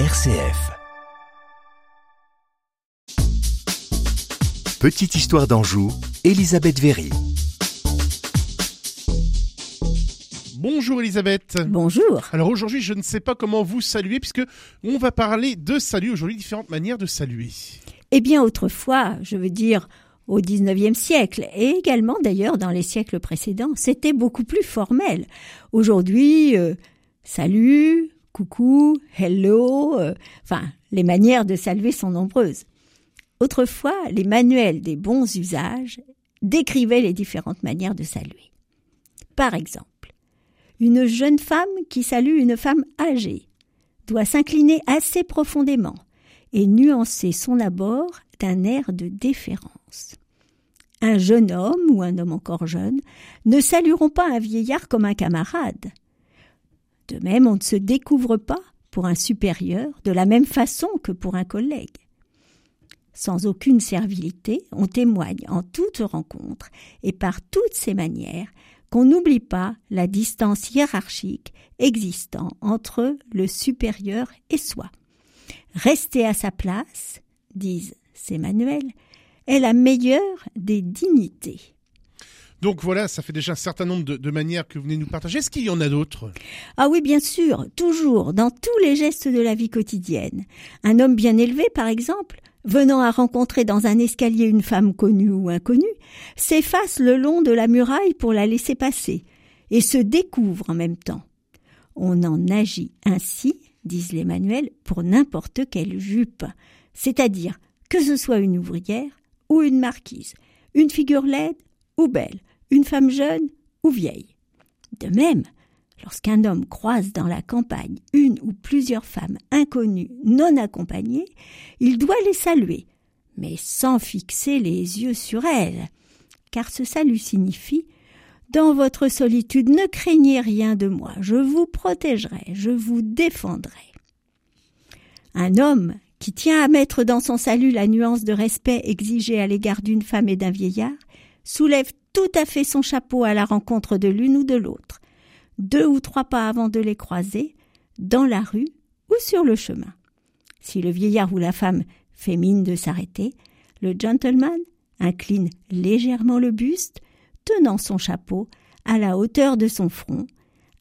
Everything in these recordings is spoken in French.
RCF. Petite histoire d'Anjou, Elisabeth Véry. Bonjour Elisabeth. Bonjour. Alors aujourd'hui, je ne sais pas comment vous saluer puisque on va parler de salut aujourd'hui, différentes manières de saluer. Eh bien, autrefois, je veux dire au XIXe siècle et également d'ailleurs dans les siècles précédents, c'était beaucoup plus formel. Aujourd'hui, euh, salut, coucou, hello, euh, enfin, les manières de saluer sont nombreuses. Autrefois, les manuels des bons usages décrivaient les différentes manières de saluer. Par exemple, une jeune femme qui salue une femme âgée doit s'incliner assez profondément et nuancer son abord d'un air de déférence. Un jeune homme ou un homme encore jeune ne salueront pas un vieillard comme un camarade. De même, on ne se découvre pas pour un supérieur de la même façon que pour un collègue. Sans aucune servilité, on témoigne en toute rencontre et par toutes ces manières qu'on n'oublie pas la distance hiérarchique existant entre le supérieur et soi. Rester à sa place, disent ces manuels, est la meilleure des dignités. Donc voilà, ça fait déjà un certain nombre de, manières que vous venez nous partager. Est-ce qu'il y en a d'autres? Ah oui, bien sûr, toujours, dans tous les gestes de la vie quotidienne. Un homme bien élevé, par exemple, venant à rencontrer dans un escalier une femme connue ou inconnue, s'efface le long de la muraille pour la laisser passer, et se découvre en même temps. On en agit ainsi, disent les manuels, pour n'importe quelle jupe, c'est-à-dire que ce soit une ouvrière ou une marquise, une figure laide ou belle, une femme jeune ou vieille. De même, lorsqu'un homme croise dans la campagne une ou plusieurs femmes inconnues non accompagnées, il doit les saluer, mais sans fixer les yeux sur elles, car ce salut signifie dans votre solitude, ne craignez rien de moi, je vous protégerai, je vous défendrai. Un homme qui tient à mettre dans son salut la nuance de respect exigée à l'égard d'une femme et d'un vieillard, soulève tout à fait son chapeau à la rencontre de l'une ou de l'autre, deux ou trois pas avant de les croiser, dans la rue ou sur le chemin. Si le vieillard ou la femme fait mine de s'arrêter, le gentleman incline légèrement le buste, tenant son chapeau à la hauteur de son front,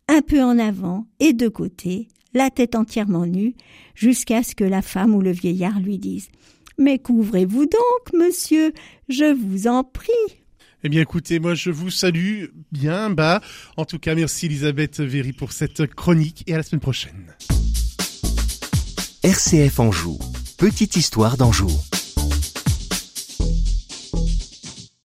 un peu en avant et de côté, la tête entièrement nue, jusqu'à ce que la femme ou le vieillard lui dise Mais couvrez-vous donc, monsieur, je vous en prie. Eh bien écoutez, moi je vous salue bien bas. En tout cas, merci Elisabeth Véry pour cette chronique et à la semaine prochaine. RCF Anjou, Petite histoire d'Anjou.